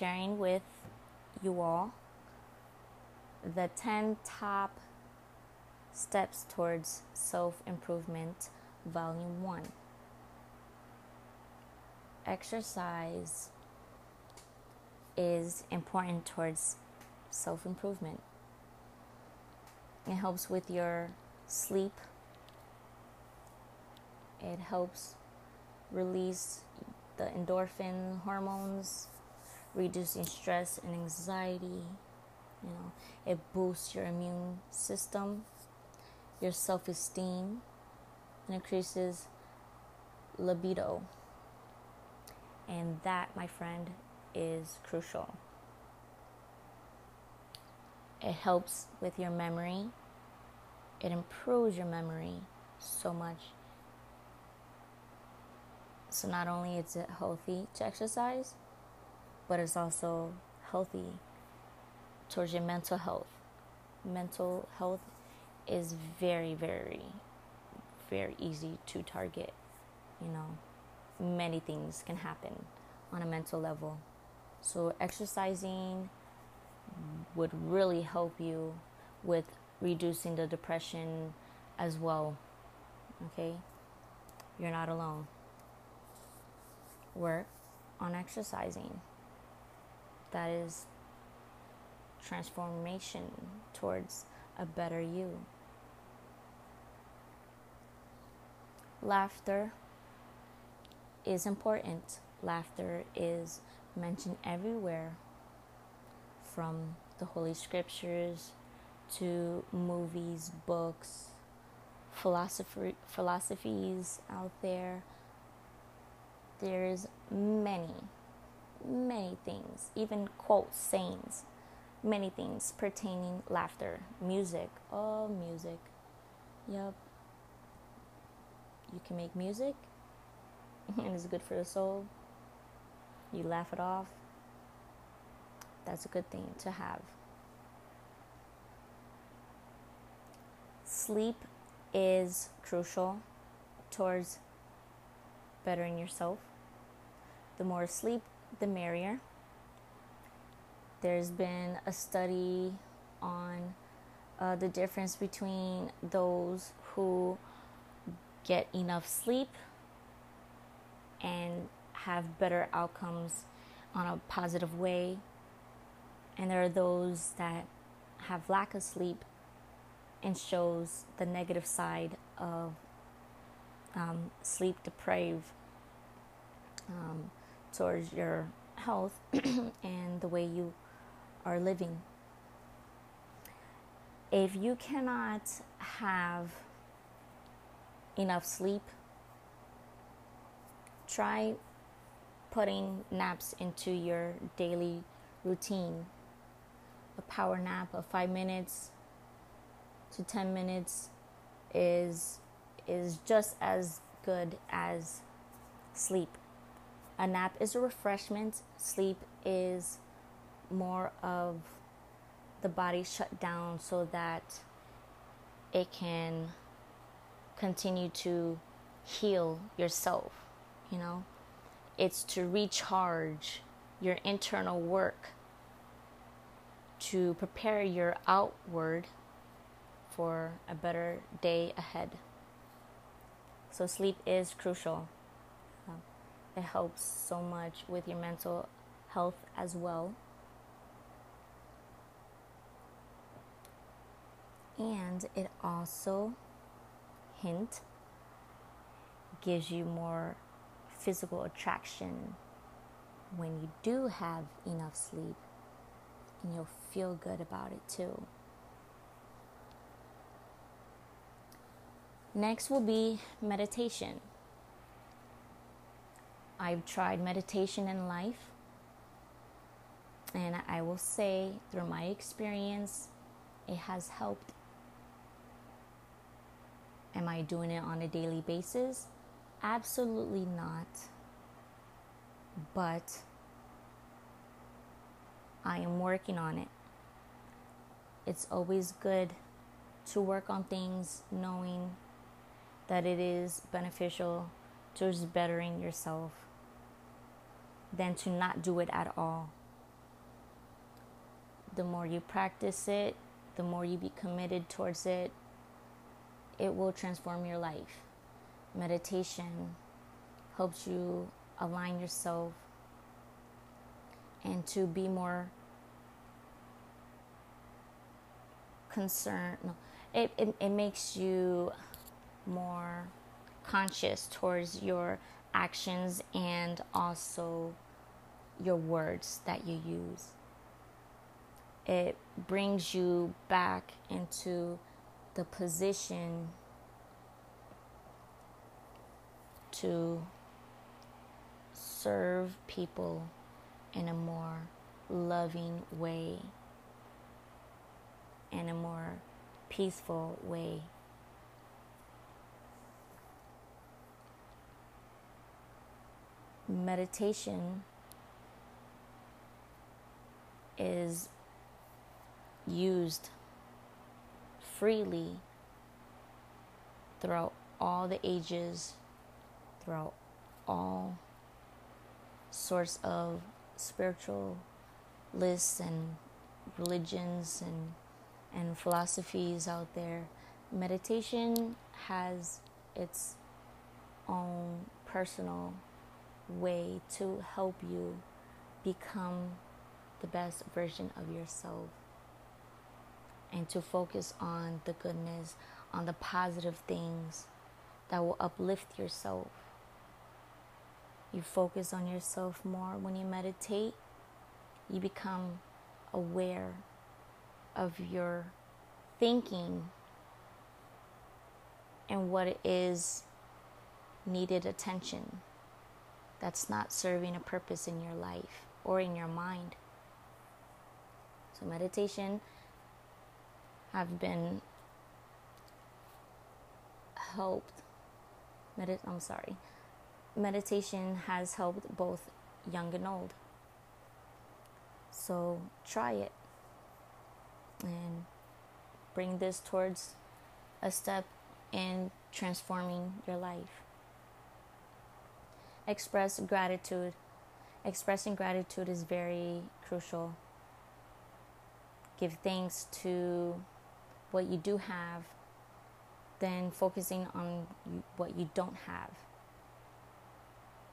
sharing with you all the 10 top steps towards self improvement, volume 1. Exercise is important towards self improvement. It helps with your sleep, it helps release the endorphin hormones, reducing stress and anxiety. You know, it boosts your immune system, your self esteem, and increases libido. And that, my friend, is crucial. It helps with your memory. It improves your memory so much. So not only is it healthy to exercise, but it's also healthy towards your mental health. Mental health is very, very, very easy to target. You know, many things can happen on a mental level. So, exercising would really help you with reducing the depression as well. Okay? You're not alone. Work on exercising. That is transformation towards a better you. Laughter is important. Laughter is mentioned everywhere from the Holy Scriptures to movies, books, philosophy, philosophies out there. There's many, many things, even quotes, sayings, many things pertaining laughter, music. Oh, music. Yep. You can make music, and it's good for the soul. You laugh it off that's a good thing to have. Sleep is crucial towards bettering yourself. The more sleep, the merrier. There's been a study on uh, the difference between those who get enough sleep and have better outcomes on a positive way and there are those that have lack of sleep and shows the negative side of um, sleep deprived um, towards your health and the way you are living. If you cannot have enough sleep, try putting naps into your daily routine a power nap of five minutes to 10 minutes is is just as good as sleep. A nap is a refreshment. Sleep is more of the body shut down so that it can continue to heal yourself, you know? It's to recharge your internal work to prepare your outward for a better day ahead. So, sleep is crucial. It helps so much with your mental health as well. And it also, hint, gives you more physical attraction when you do have enough sleep and you'll feel good about it too. Next will be meditation. I've tried meditation in life, and I will say, through my experience, it has helped. Am I doing it on a daily basis? Absolutely not. But I am working on it. It's always good to work on things knowing that it is beneficial towards bettering yourself than to not do it at all. the more you practice it, the more you be committed towards it, it will transform your life. Meditation helps you align yourself and to be more concerned. No, it, it, it makes you more conscious towards your actions and also your words that you use. It brings you back into the position to serve people in a more loving way, in a more peaceful way. Meditation is used freely throughout all the ages, throughout all sorts of spiritual lists and religions and and philosophies out there. Meditation has its own personal way to help you become the best version of yourself and to focus on the goodness, on the positive things that will uplift yourself. You focus on yourself more when you meditate, you become aware of your thinking and what is needed attention that's not serving a purpose in your life or in your mind. So meditation have been helped medit I'm sorry. Meditation has helped both young and old. So try it and bring this towards a step in transforming your life. Express gratitude. Expressing gratitude is very crucial. Give thanks to what you do have, then focusing on what you don't have.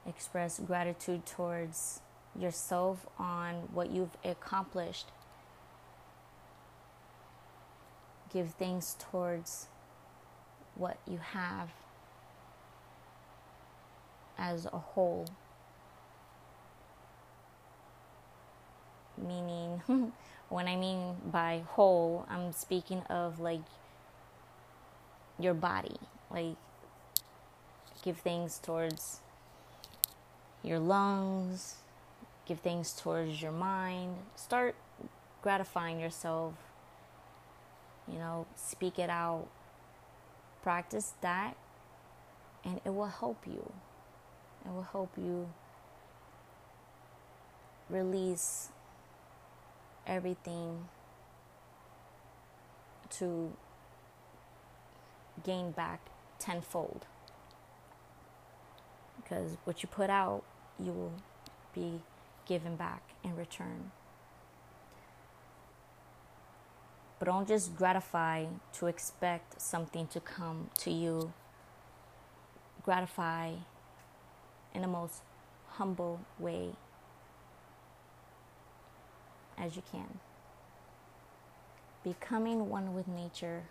Express gratitude towards yourself on what you've accomplished give thanks towards what you have as a whole. Meaning, when I mean by whole, I'm speaking of like your body. Like, give things towards your lungs, give things towards your mind. Start gratifying yourself you know, speak it out, practice that, and it will help you. It will help you release everything to gain back tenfold. Because what you put out, you will be given back in return. But don't just gratify to expect something to come to you. Gratify in the most humble way as you can. Becoming one with nature.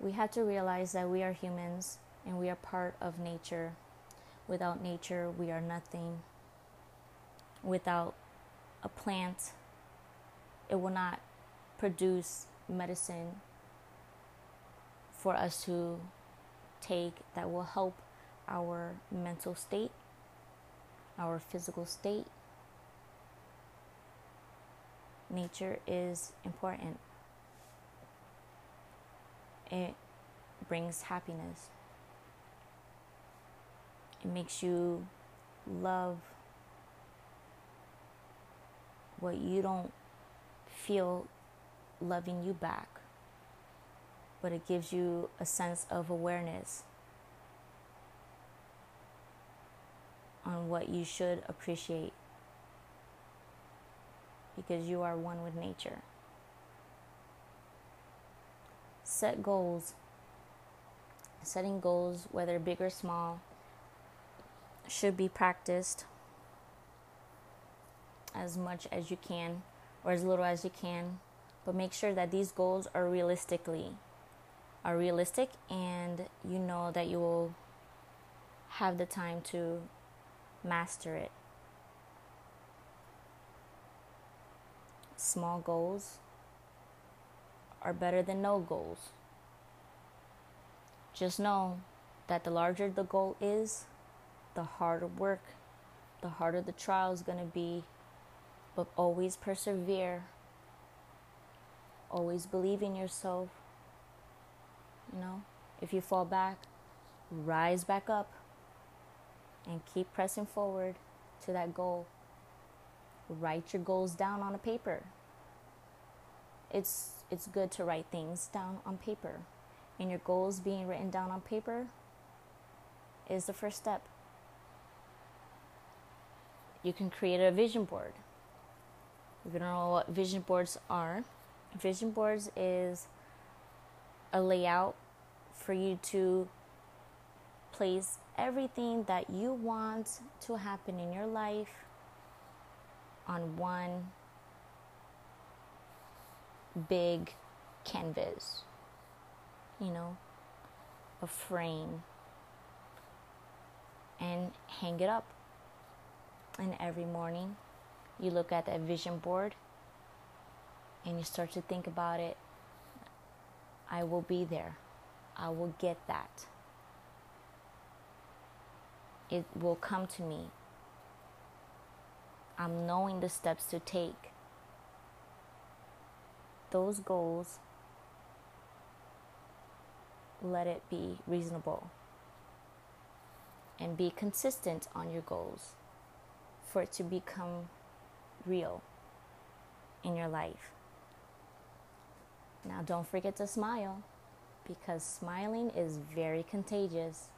We have to realize that we are humans and we are part of nature. Without nature, we are nothing. Without a plant, it will not produce medicine for us to take that will help our mental state, our physical state. Nature is important. It brings happiness. It makes you love what you don't feel loving you back, but it gives you a sense of awareness on what you should appreciate. because you are one with nature. Set goals. Setting goals, whether big or small, should be practiced as much as you can or as little as you can but make sure that these goals are realistically are realistic and you know that you will have the time to master it small goals are better than no goals just know that the larger the goal is the harder work the harder the trial is going to be but always persevere. Always believe in yourself. You know, if you fall back, rise back up and keep pressing forward to that goal. Write your goals down on a paper. It's it's good to write things down on paper. And your goals being written down on paper is the first step. You can create a vision board if you don't know what vision boards are, vision boards is a layout for you to place everything that you want to happen in your life on one big canvas, you know, a frame, and hang it up. And every morning you look at that vision board and you start to think about it. I will be there. I will get that. It will come to me. I'm knowing the steps to take. Those goals, let it be reasonable and be consistent on your goals for it to become real in your life. Now, don't forget to smile because smiling is very contagious.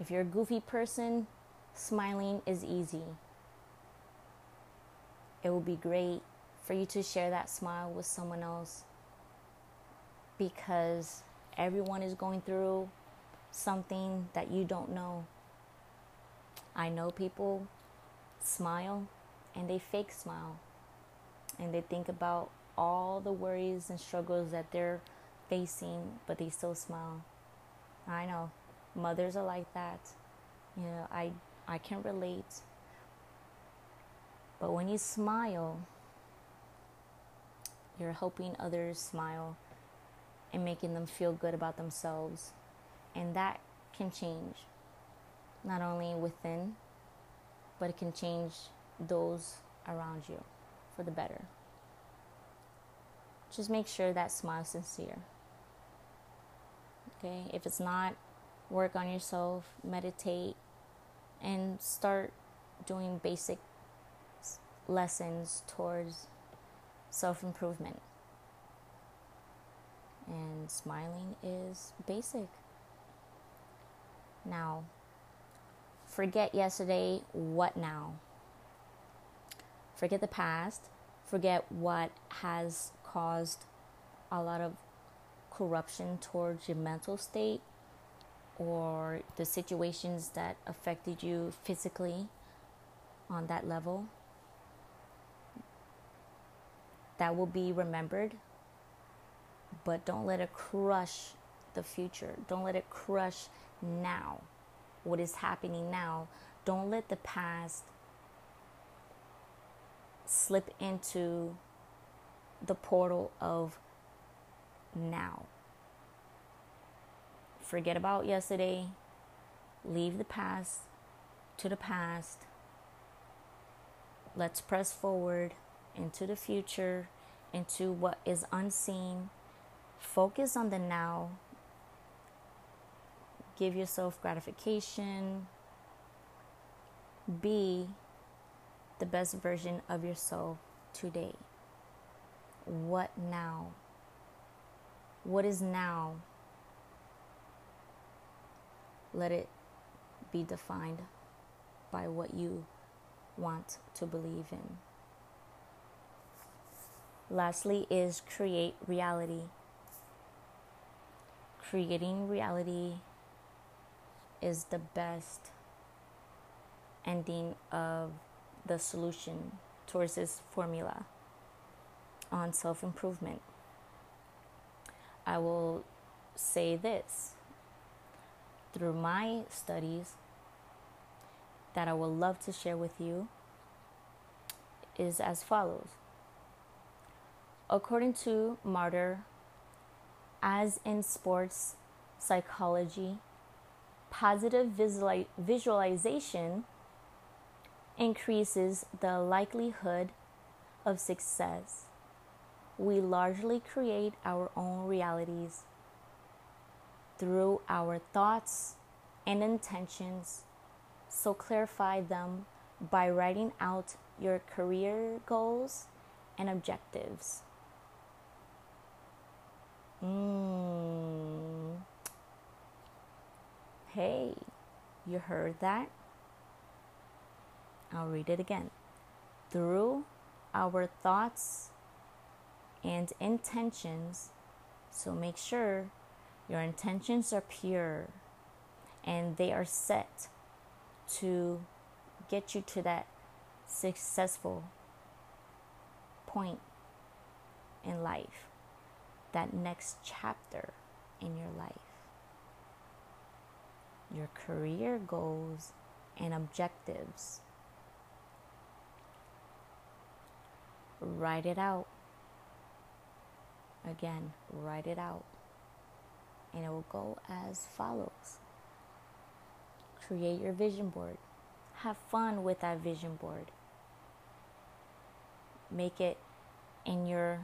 If you're a goofy person, smiling is easy. It will be great for you to share that smile with someone else because everyone is going through something that you don't know. I know people smile and they fake smile and they think about all the worries and struggles that they're facing, but they still smile. I know mothers are like that. You know, I I can relate. But when you smile, you're helping others smile and making them feel good about themselves. And that can change not only within, but it can change those around you for the better. Just make sure that smile is sincere. Okay, if it's not, work on yourself, meditate, and start doing basic lessons towards self improvement. And smiling is basic. Now, Forget yesterday, what now? Forget the past, forget what has caused a lot of corruption towards your mental state or the situations that affected you physically on that level. That will be remembered, but don't let it crush the future. Don't let it crush now what is happening now. Don't let the past slip into the portal of now. Forget about yesterday. Leave the past to the past. Let's press forward into the future, into what is unseen. Focus on the now give yourself gratification, be the best version of yourself today. What now? What is now? Let it be defined by what you want to believe in. Lastly, is create reality. Creating reality is the best ending of the solution towards this formula on self improvement. I will say this through my studies that I would love to share with you is as follows. According to Martyr, as in sports psychology, positive visualization increases the likelihood of success. We largely create our own realities through our thoughts and intentions. So clarify them by writing out your career goals and objectives. Mm. Hey, you heard that? I'll read it again. Through our thoughts and intentions, so make sure your intentions are pure and they are set to get you to that successful point in life, that next chapter in your life. Your career goals and objectives. Write it out. Again, write it out and it will go as follows. Create your vision board, have fun with that vision board, make it in your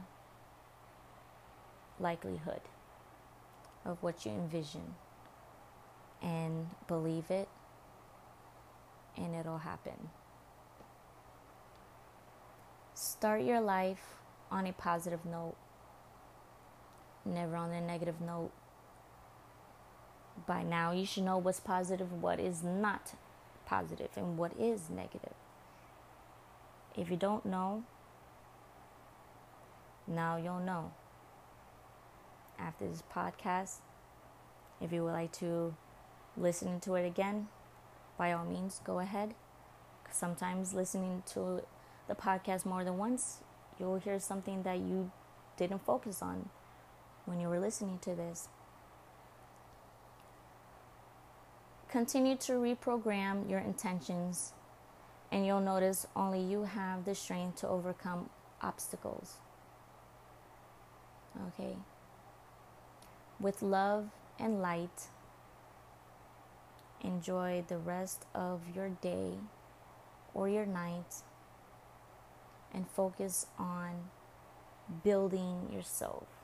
likelihood of what you envision and believe it and it'll happen. Start your life on a positive note, never on a negative note by now you should know what's positive, what is not positive, and what is negative. If you don't know, now you'll know. After this podcast, if you would like to listen to it again, by all means, go ahead. Sometimes listening to the podcast more than once, you'll hear something that you didn't focus on when you were listening to this. Continue to reprogram your intentions, and you'll notice only you have the strength to overcome obstacles. Okay? With love and light, enjoy the rest of your day or your night and focus on building yourself.